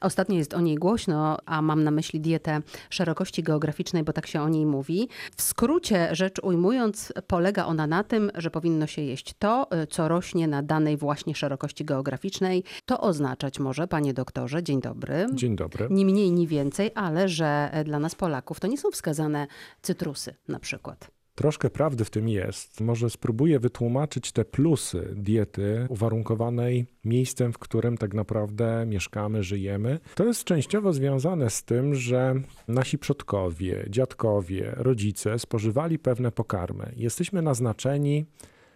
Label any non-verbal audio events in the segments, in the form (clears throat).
Ostatnio jest o niej głośno, a mam na myśli dietę szerokości geograficznej, bo tak się o niej mówi. W skrócie rzecz ujmując, polega ona na tym, że powinno się jeść to, co rośnie na danej właśnie szerokości geograficznej. To oznaczać może, panie doktorze, dzień dobry. Dzień dobry. Ni mniej, ni więcej, ale że dla nas Polaków to nie są wskazane cytrusy na przykład. Troszkę prawdy w tym jest. Może spróbuję wytłumaczyć te plusy diety uwarunkowanej miejscem, w którym tak naprawdę mieszkamy, żyjemy. To jest częściowo związane z tym, że nasi przodkowie, dziadkowie, rodzice spożywali pewne pokarmy. Jesteśmy naznaczeni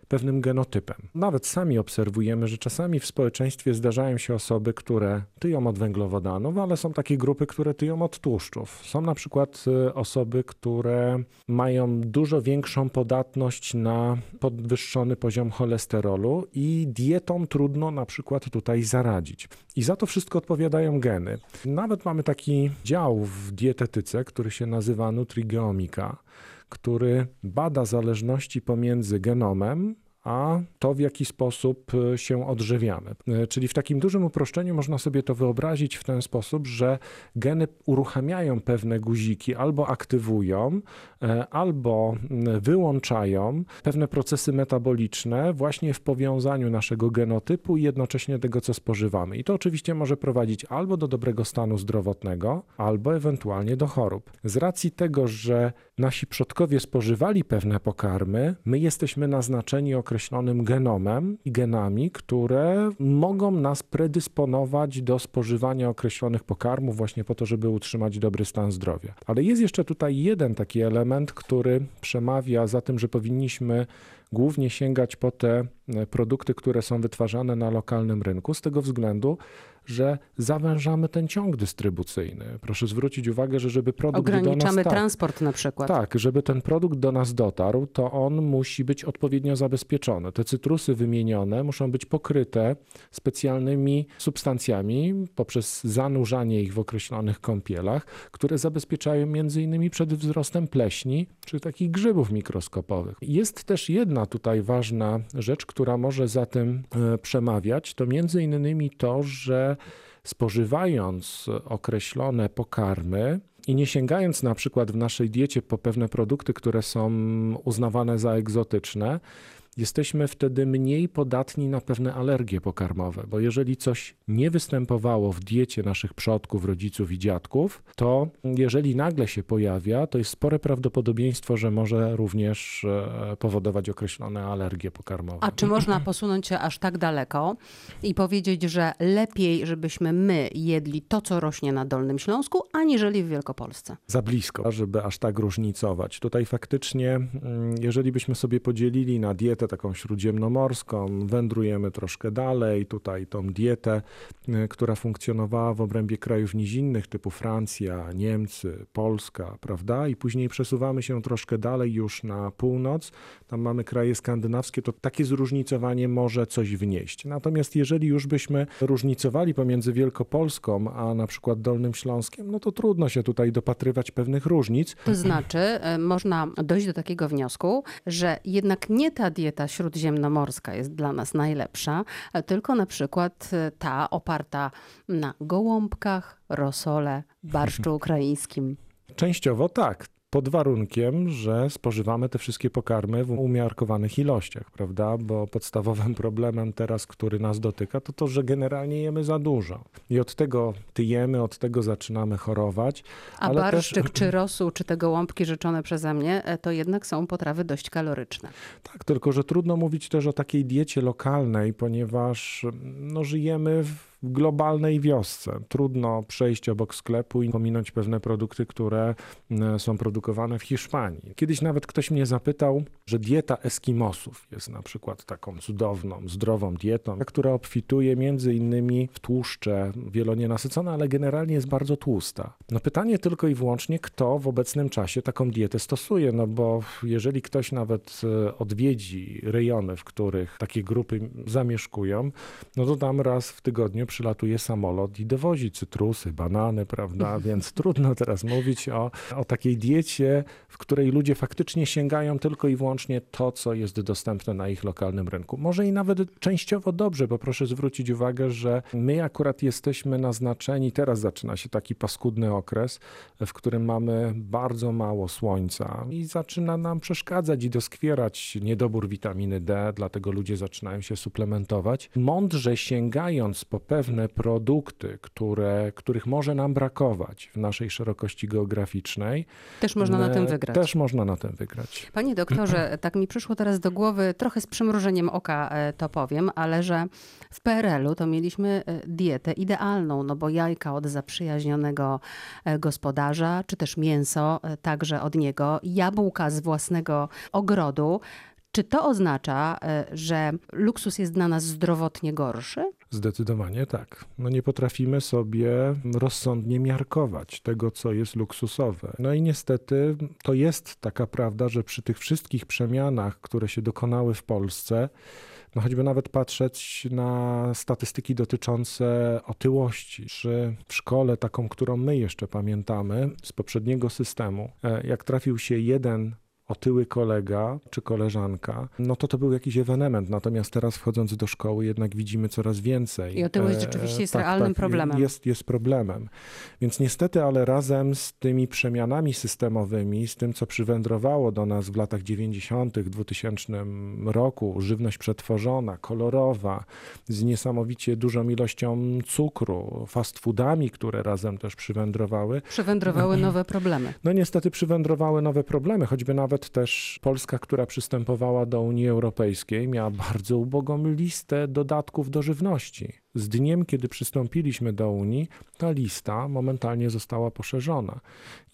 pewnym genotypem. Nawet sami obserwujemy, że czasami w społeczeństwie zdarzają się osoby, które tyją od węglowodanów, ale są takie grupy, które tyją od tłuszczów. Są na przykład y, osoby, które mają dużo większą podatność na podwyższony poziom cholesterolu i dietą trudno na przykład tutaj zaradzić. I za to wszystko odpowiadają geny. Nawet mamy taki dział w dietetyce, który się nazywa nutrigeomika który bada zależności pomiędzy genomem a to, w jaki sposób e, się odżywiamy. E, czyli w takim dużym uproszczeniu można sobie to wyobrazić w ten sposób, że geny uruchamiają pewne guziki, albo aktywują, e, albo wyłączają pewne procesy metaboliczne właśnie w powiązaniu naszego genotypu i jednocześnie tego, co spożywamy. I to oczywiście może prowadzić albo do dobrego stanu zdrowotnego, albo ewentualnie do chorób. Z racji tego, że nasi przodkowie spożywali pewne pokarmy, my jesteśmy naznaczeni określonymi określonym genomem i genami, które mogą nas predysponować do spożywania określonych pokarmów właśnie po to, żeby utrzymać dobry stan zdrowia. Ale jest jeszcze tutaj jeden taki element, który przemawia za tym, że powinniśmy głównie sięgać po te e, produkty, które są wytwarzane na lokalnym rynku, z tego względu, że zawężamy ten ciąg dystrybucyjny. Proszę zwrócić uwagę, że żeby produkt Ograniczamy do nas... Ograniczamy transport na przykład. Tak, żeby ten produkt do nas dotarł, to on musi być odpowiednio zabezpieczony. Te cytrusy wymienione muszą być pokryte specjalnymi substancjami poprzez zanurzanie ich w określonych kąpielach, które zabezpieczają między innymi przed wzrostem pleśni czy takich grzybów mikroskopowych. Jest też jedna tutaj ważna rzecz, która może za tym e, przemawiać, to między innymi to, że spożywając określone pokarmy i nie sięgając na przykład w naszej diecie po pewne produkty, które są uznawane za egzotyczne, jesteśmy wtedy mniej podatni na pewne alergie pokarmowe, bo jeżeli coś nie występowało w diecie naszych przodków, rodziców i dziadków, to jeżeli nagle się pojawia, to jest spore prawdopodobieństwo, że może również e, powodować określone alergie pokarmowe. A czy można posunąć się aż tak daleko i powiedzieć, że lepiej, żebyśmy my jedli to, co rośnie na Dolnym Śląsku, aniżeli w Wielkopolsce? Za blisko, żeby aż tak różnicować. Tutaj faktycznie, mm, jeżeli byśmy sobie podzielili na dietę, dietę taką śródziemnomorską, wędrujemy troszkę dalej, tutaj tą dietę, y, która funkcjonowała w obrębie krajów nizinnych typu Francja, Niemcy, Polska, prawda? I później przesuwamy się troszkę dalej już na północ, tam mamy kraje skandynawskie, to takie zróżnicowanie może coś wnieść. Natomiast jeżeli już byśmy różnicowali pomiędzy Wielkopolską, a na przykład Dolnym Śląskiem, no to trudno się tutaj dopatrywać pewnych różnic. To znaczy, y, można dojść do takiego wniosku, że jednak nie ta dieta, dieta śródziemnomorska jest dla nas najlepsza, tylko na przykład e, ta oparta na gołąbkach, rosole, barszczu (laughs) ukraińskim. Częściowo tak pod warunkiem, że spożywamy te wszystkie pokarmy w umiarkowanych ilościach, prawda? Bo podstawowym (laughs) problemem teraz, który nas dotyka, to to, że generalnie jemy za dużo. I od tego tyjemy, od tego zaczynamy chorować. A barszczyk, też... czy (clears throat) rosół, czy te gołąbki życzone przeze mnie, e, to jednak są potrawy dość kaloryczne. Tak, tylko że trudno mówić też o takiej diecie lokalnej, ponieważ no, żyjemy w globalnej wiosce. Trudno przejść obok sklepu i pominąć pewne produkty, które e, są produkowane w Hiszpanii. Kiedyś nawet ktoś mnie zapytał, że dieta Eskimosów jest na przykład taką cudowną, zdrową dietą, która obfituje między innymi w tłuszcze wielonienasycone, ale generalnie jest bardzo tłusta. No pytanie tylko i wyłącznie, kto w obecnym czasie taką dietę stosuje, no bo jeżeli ktoś nawet e, odwiedzi rejony, w których takie grupy zamieszkują, no to tam raz w tygodniu przylatuje samolot i dowozi cytrusy, banany, prawda? Więc trudno teraz mówić o, o takiej diecie, w której ludzie faktycznie sięgają tylko i wyłącznie to, co jest dostępne na ich lokalnym rynku. Może i nawet częściowo dobrze, bo proszę zwrócić uwagę, że my akurat jesteśmy naznaczeni, teraz zaczyna się taki paskudny okres, w którym mamy bardzo mało słońca i zaczyna nam przeszkadzać i doskwierać niedobór witaminy D, dlatego ludzie zaczynają się suplementować. Mądrze sięgając po pewne produkty, które, których może nam brakować w naszej szerokości geograficznej, Też można na tym wygrać. Też można na tym wygrać. Panie doktorze, (clears throat) tak mi przyszło teraz do głowy, trochę z przymrużeniem oka e, to powiem, ale że w PRL-u to mieliśmy e, dietę idealną, no bo jajka od zaprzyjaźnionego e, gospodarza, czy też mięso także od niego, jabłka z własnego ogrodu. Czy to oznacza, że luksus jest dla nas zdrowotnie gorszy? Zdecydowanie tak. No nie potrafimy sobie rozsądnie miarkować tego, co jest luksusowe. No i niestety to jest taka prawda, że przy tych wszystkich przemianach, które się dokonały w Polsce, no choćby nawet patrzeć na statystyki dotyczące otyłości, czy w szkole taką, którą my jeszcze pamiętamy z poprzedniego systemu, e, jak trafił się jeden otyły kolega czy koleżanka, no to to był jakiś ewenement. Natomiast teraz wchodząc do szkoły jednak widzimy coraz więcej. I otyłość E, rzeczywiście jest tak, realnym tak, problemem. Jest, jest problemem. Więc niestety, ale razem z tymi przemianami systemowymi, z tym, co przywędrowało do nas w latach 90., 2000 roku, żywność przetworzona, kolorowa, z niesamowicie dużą ilością cukru, fast foodami, które razem też przywędrowały, Przywędrowały (clears throat) nowe problemy. no niestety przywędrowały nowe problemy, choćby nawet też Polska, która przystępowała do Unii Europejskiej, miała bardzo ubogą listę dodatków do żywności. Z dniem, kiedy przystąpiliśmy do Unii, ta lista momentalnie została poszerzona.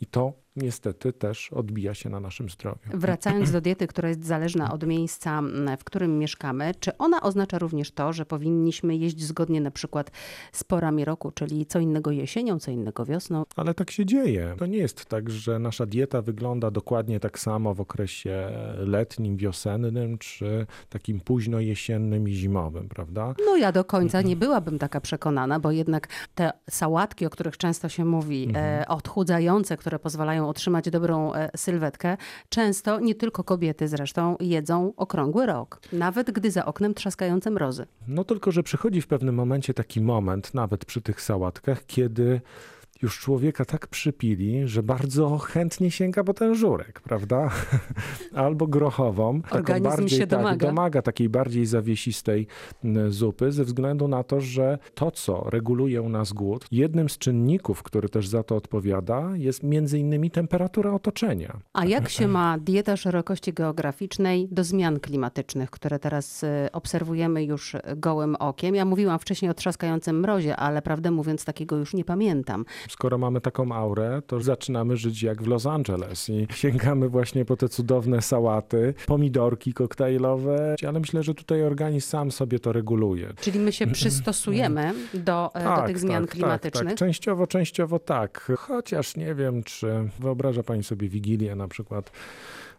I to niestety też odbija się na naszym zdrowiu. Wracając (clears throat) do diety, która jest zależna od miejsca, w którym mieszkamy, czy ona oznacza również to, że powinniśmy jeść zgodnie na przykład z porami roku, czyli co innego jesienią, co innego wiosną? Ale tak się dzieje. To nie jest tak, że nasza dieta wygląda dokładnie tak samo w okresie letnim, wiosennym, czy takim późno jesiennym i zimowym, prawda? No ja do końca nie (clears throat) byłabym taka przekonana, bo jednak te sałatki, o których często się mówi, e, odchudzające, które pozwalają utrzymać dobrą e, sylwetkę, często nie tylko kobiety zresztą jedzą okrągły rok, nawet gdy za oknem trzaskające mrozy. No tylko, że przychodzi w pewnym momencie taki moment, nawet przy tych sałatkach, kiedy już człowieka tak przypili, że bardzo chętnie sięga po ten żurek, prawda? (laughs) Albo grochową. Organizm się tak, domaga. domaga takiej bardziej zawiesistej zupy, ze względu na to, że to, co reguluje u nas głód, jednym z czynników, który też za to odpowiada, jest między innymi temperatura otoczenia. A jak się ma dieta szerokości geograficznej do zmian klimatycznych, które teraz y, obserwujemy już gołym okiem? Ja mówiłam wcześniej o trzaskającym mrozie, ale prawdę mówiąc takiego już nie pamiętam. Skoro mamy taką aurę, to zaczynamy żyć jak w Los Angeles i sięgamy właśnie po te cudowne sałaty, pomidorki koktajlowe, ale myślę, że tutaj organizm sam sobie to reguluje. Czyli my się przystosujemy do, e, do tych zmian klimatycznych. Tak, tak. Częściowo, częściowo tak. Chociaż nie wiem, czy wyobraża pani sobie Wigilię na przykład.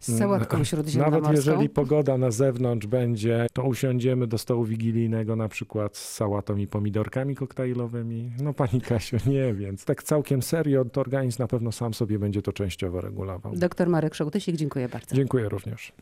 Z sałatką śródziemnomorską. Nawet jeżeli pogoda na zewnątrz będzie, to usiądziemy do stołu wigilijnego na przykład z sałatą i pomidorkami koktajlowymi. No pani Kasiu, nie, więc tak całkiem serio, to organizm na pewno sam sobie będzie to częściowo regulował. Doktor Marek Szołtysik, dziękuję bardzo. Dziękuję również.